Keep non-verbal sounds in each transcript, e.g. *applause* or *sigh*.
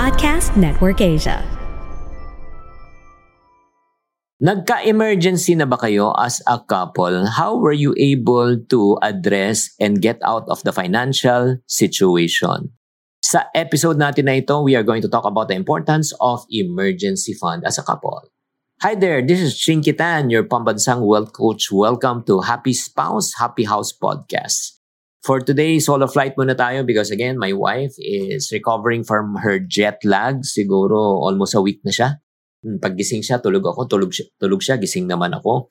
Podcast Network Asia. Nagka-emergency na ba kayo as a couple? How were you able to address and get out of the financial situation? Sa episode natin na ito, we are going to talk about the importance of emergency fund as a couple. Hi there, this is Chinky Tan, your pambansang wealth coach. Welcome to Happy Spouse, Happy House Podcast. For today, solo flight muna tayo because again, my wife is recovering from her jet lag. Siguro almost a week na siya. Hmm, paggising siya, tulog ako, tulog siya, tulog siya gising naman ako.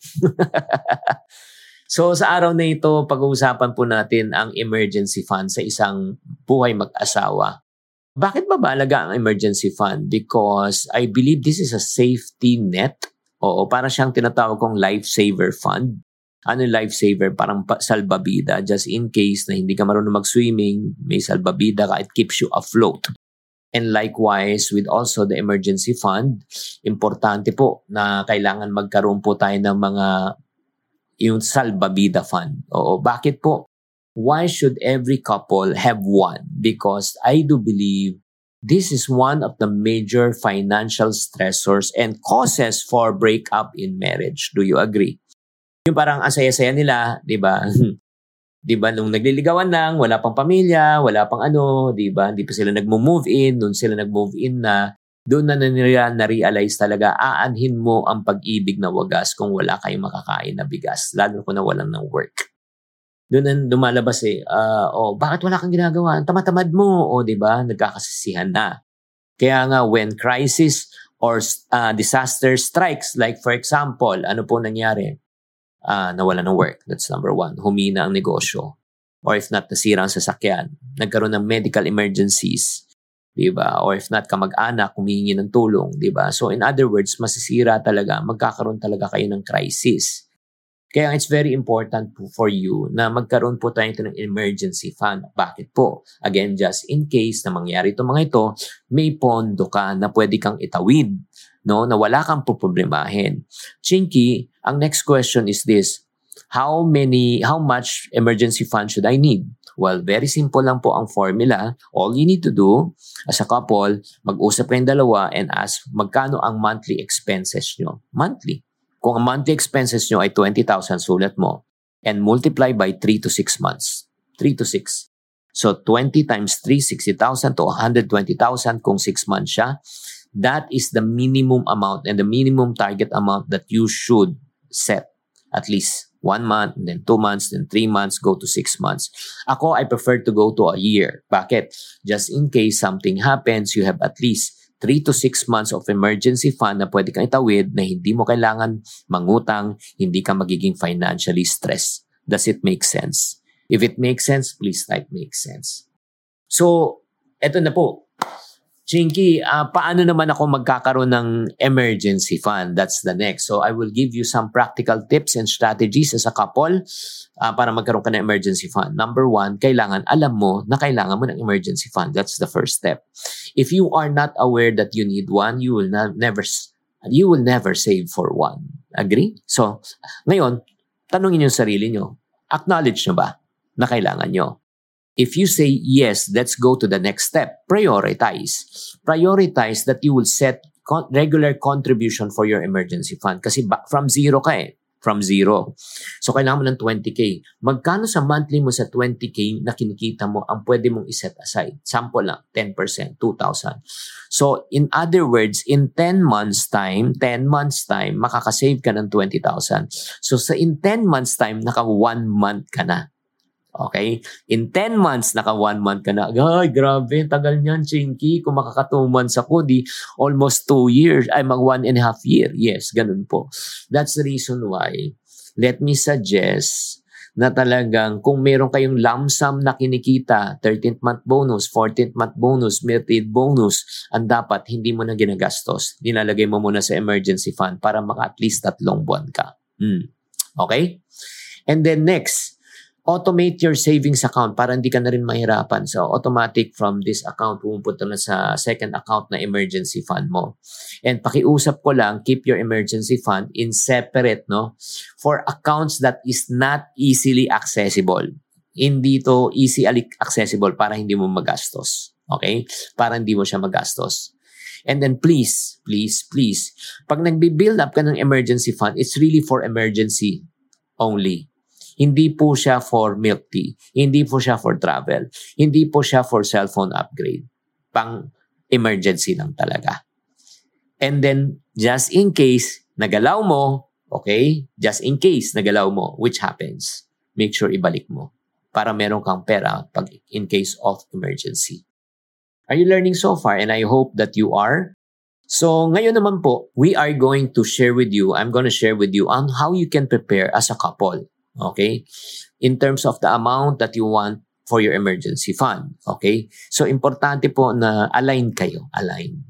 *laughs* so sa araw na ito, pag-uusapan po natin ang emergency fund sa isang buhay mag-asawa. Bakit ba balaga ang emergency fund? Because I believe this is a safety net. Oo, para siyang tinatawag kong lifesaver fund. Ano yung lifesaver? Parang salbabida. Just in case na hindi ka marunong mag-swimming, may salbabida ka, it keeps you afloat. And likewise, with also the emergency fund, importante po na kailangan magkaroon po tayo ng mga yung salbabida fund. Oo, bakit po? why should every couple have one? Because I do believe this is one of the major financial stressors and causes for breakup in marriage. Do you agree? Yung parang asaya-saya nila, di ba? *laughs* di ba nung nagliligawan lang, wala pang pamilya, wala pang ano, di ba? Hindi pa sila nagmo-move in, nung sila nag-move in na, doon na nila na-realize talaga, aanhin mo ang pag-ibig na wagas kung wala kayong makakain na bigas, lalo kung nawalan ng work doon ang lumalabas eh, uh, oh, bakit wala kang ginagawa? Tamatamad mo, o oh, di ba? Nagkakasisihan na. Kaya nga, when crisis or uh, disaster strikes, like for example, ano po nangyari? Uh, nawala ng work. That's number one. Humina ang negosyo. Or if not, nasira ang sasakyan. Nagkaroon ng medical emergencies. Di ba? Or if not, kamag-anak, humihingi ng tulong. Di ba? So in other words, masisira talaga, magkakaroon talaga kayo ng crisis. Kaya it's very important po for you na magkaroon po tayo ng emergency fund. Bakit po? Again, just in case na mangyari itong mga ito, may pondo ka na pwede kang itawid, no? na wala kang poproblemahin. Chinky, ang next question is this. How many, how much emergency fund should I need? Well, very simple lang po ang formula. All you need to do as a couple, mag-usap kayong dalawa and ask magkano ang monthly expenses nyo. Monthly. Kung ang monthly expenses nyo ay 20,000, sulat mo. And multiply by 3 to 6 months. 3 to 6. So 20 times 3, 60,000 to 120,000 kung 6 months siya. That is the minimum amount and the minimum target amount that you should set. At least one month, then two months, then three months, go to six months. Ako, I prefer to go to a year. Bakit? Just in case something happens, you have at least 3 to 6 months of emergency fund na pwede kang itawid na hindi mo kailangan mangutang, hindi ka magiging financially stressed. Does it make sense? If it makes sense, please type makes sense. So, eto na po. Chinky, uh, paano naman ako magkakaroon ng emergency fund? That's the next. So I will give you some practical tips and strategies as a couple uh, para magkaroon ka ng emergency fund. Number one, kailangan alam mo na kailangan mo ng emergency fund. That's the first step. If you are not aware that you need one, you will not, never you will never save for one. Agree? So, ngayon, tanungin yung sarili nyo. Acknowledge nyo ba na kailangan nyo? If you say yes, let's go to the next step. Prioritize. Prioritize that you will set con- regular contribution for your emergency fund. Kasi ba- from zero ka eh. From zero. So, kailangan mo ng 20K. Magkano sa monthly mo sa 20K na kinikita mo ang pwede mong iset aside? Sample lang, 10%, 2,000. So, in other words, in 10 months time, 10 months time, makakasave ka ng 20,000. So, sa in 10 months time, naka 1 month ka na. Okay? In 10 months, naka 1 month ka na. Ay, grabe, tagal niyan, Chinky. Kung makaka 2 months ako, di almost 2 years, ay mag 1 and a half year. Yes, ganun po. That's the reason why, let me suggest na talagang kung meron kayong lump sum na kinikita, 13th month bonus, 14th month bonus, mid bonus, ang dapat hindi mo na ginagastos. Dinalagay mo muna sa emergency fund para maka at least tatlong buwan ka. Hmm. Okay? And then next, automate your savings account para hindi ka na rin mahirapan. So, automatic from this account, pumupunta na sa second account na emergency fund mo. And pakiusap ko lang, keep your emergency fund in separate, no? For accounts that is not easily accessible. Hindi to easy accessible para hindi mo magastos. Okay? Para hindi mo siya magastos. And then please, please, please, pag nagbi-build up ka ng emergency fund, it's really for emergency only. Hindi po siya for milk tea. Hindi po siya for travel. Hindi po siya for cellphone upgrade. Pang emergency lang talaga. And then, just in case nagalaw mo, okay, just in case nagalaw mo, which happens, make sure ibalik mo para meron kang pera pag in case of emergency. Are you learning so far? And I hope that you are. So ngayon naman po, we are going to share with you, I'm going to share with you on how you can prepare as a couple. Okay? In terms of the amount that you want for your emergency fund. Okay? So importante po na align kayo. Align.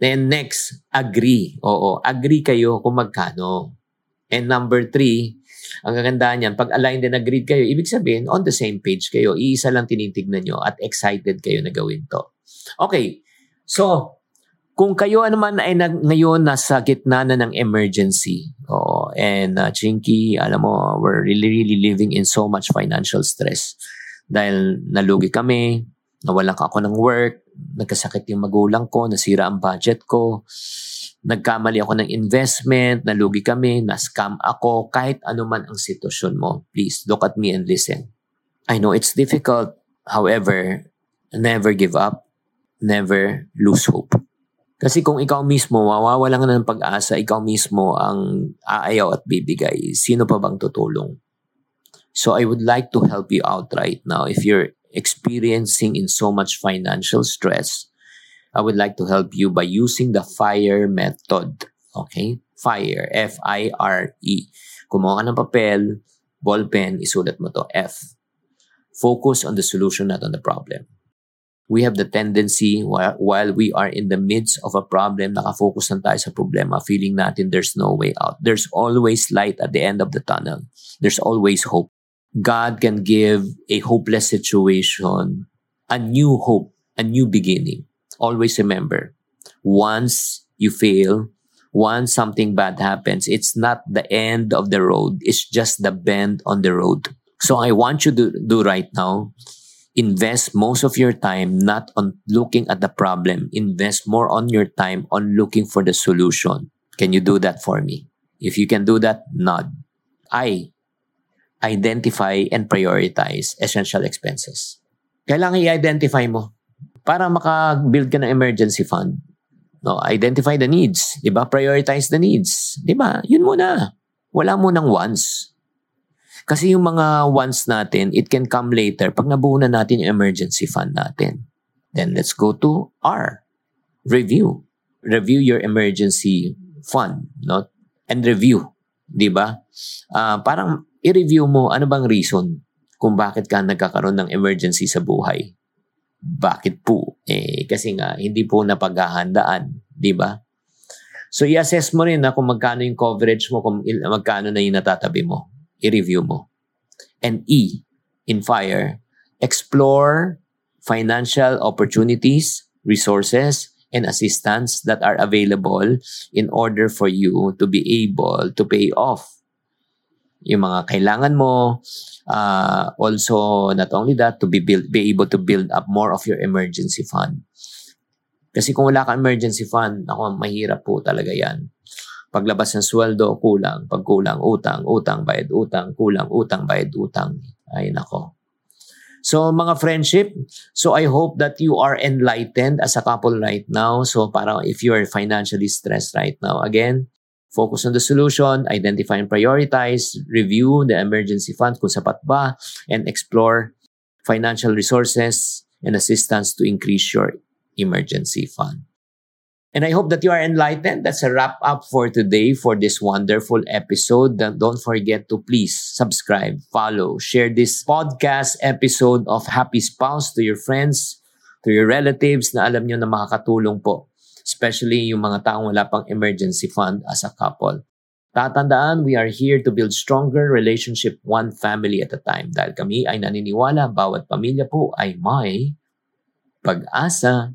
Then next, agree. Oo, agree kayo kung magkano. And number three, ang kagandahan niyan, pag aligned and agreed kayo, ibig sabihin, on the same page kayo, iisa lang tinitignan nyo at excited kayo na gawin to. Okay, so, kung kayo naman ay nag, ngayon nasa gitna na ng emergency, oh, and uh, Chinky, alam mo, we're really, really living in so much financial stress. Dahil nalugi kami, nawalan ako ng work, nagkasakit yung magulang ko, nasira ang budget ko, nagkamali ako ng investment, nalugi kami, na-scam ako, kahit ano man ang sitwasyon mo, please look at me and listen. I know it's difficult, however, never give up, never lose hope. Kasi kung ikaw mismo, mawawala ka ng pag-asa, ikaw mismo ang aayaw at bibigay, sino pa bang tutulong? So I would like to help you out right now. If you're experiencing in so much financial stress, I would like to help you by using the FIRE method. Okay? FIRE. F-I-R-E. Kumuha ka ng papel, ball pen, isulat mo to. F. Focus on the solution, not on the problem. We have the tendency, while, while we are in the midst of a problem, nakafocus lang tayo sa problema, feeling natin there's no way out. There's always light at the end of the tunnel. There's always hope. God can give a hopeless situation a new hope, a new beginning always remember once you fail, once something bad happens, it's not the end of the road, it's just the bend on the road. So I want you to do right now invest most of your time not on looking at the problem, invest more on your time on looking for the solution. Can you do that for me? If you can do that, nod. I identify and prioritize essential expenses. Kailangan i-identify mo para maka-build ka ng emergency fund. No, identify the needs, 'di ba? Prioritize the needs, 'di ba? Yun muna. Wala mo nang wants. Kasi yung mga wants natin, it can come later pag nabuo na natin yung emergency fund natin. Then let's go to R. Review. Review your emergency fund, no? And review, 'di ba? Uh, parang i-review mo ano bang reason kung bakit ka nagkakaroon ng emergency sa buhay. Bakit po? Eh, kasi nga, hindi po napaghahandaan. Di ba? So, i-assess mo rin na kung magkano yung coverage mo, kung magkano na yung natatabi mo. I-review mo. And E, in FIRE, explore financial opportunities, resources, and assistance that are available in order for you to be able to pay off yung mga kailangan mo. Uh, also, not only that, to be, build, be able to build up more of your emergency fund. Kasi kung wala kang emergency fund, ako, mahirap po talaga yan. Paglabas ng sweldo, kulang. Pag kulang, utang, utang, bayad, utang, kulang, utang, bayad, utang. Ay, nako. So, mga friendship, so I hope that you are enlightened as a couple right now. So, para if you are financially stressed right now, again, Focus on the solution, identify and prioritize, review the emergency fund kung sapat ba, and explore financial resources and assistance to increase your emergency fund. And I hope that you are enlightened. That's a wrap up for today for this wonderful episode. Don't forget to please subscribe, follow, share this podcast episode of Happy Spouse to your friends, to your relatives na alam nyo na makakatulong po especially yung mga taong wala pang emergency fund as a couple. Tatandaan, we are here to build stronger relationship one family at a time dahil kami ay naniniwala bawat pamilya po ay may pag-asa.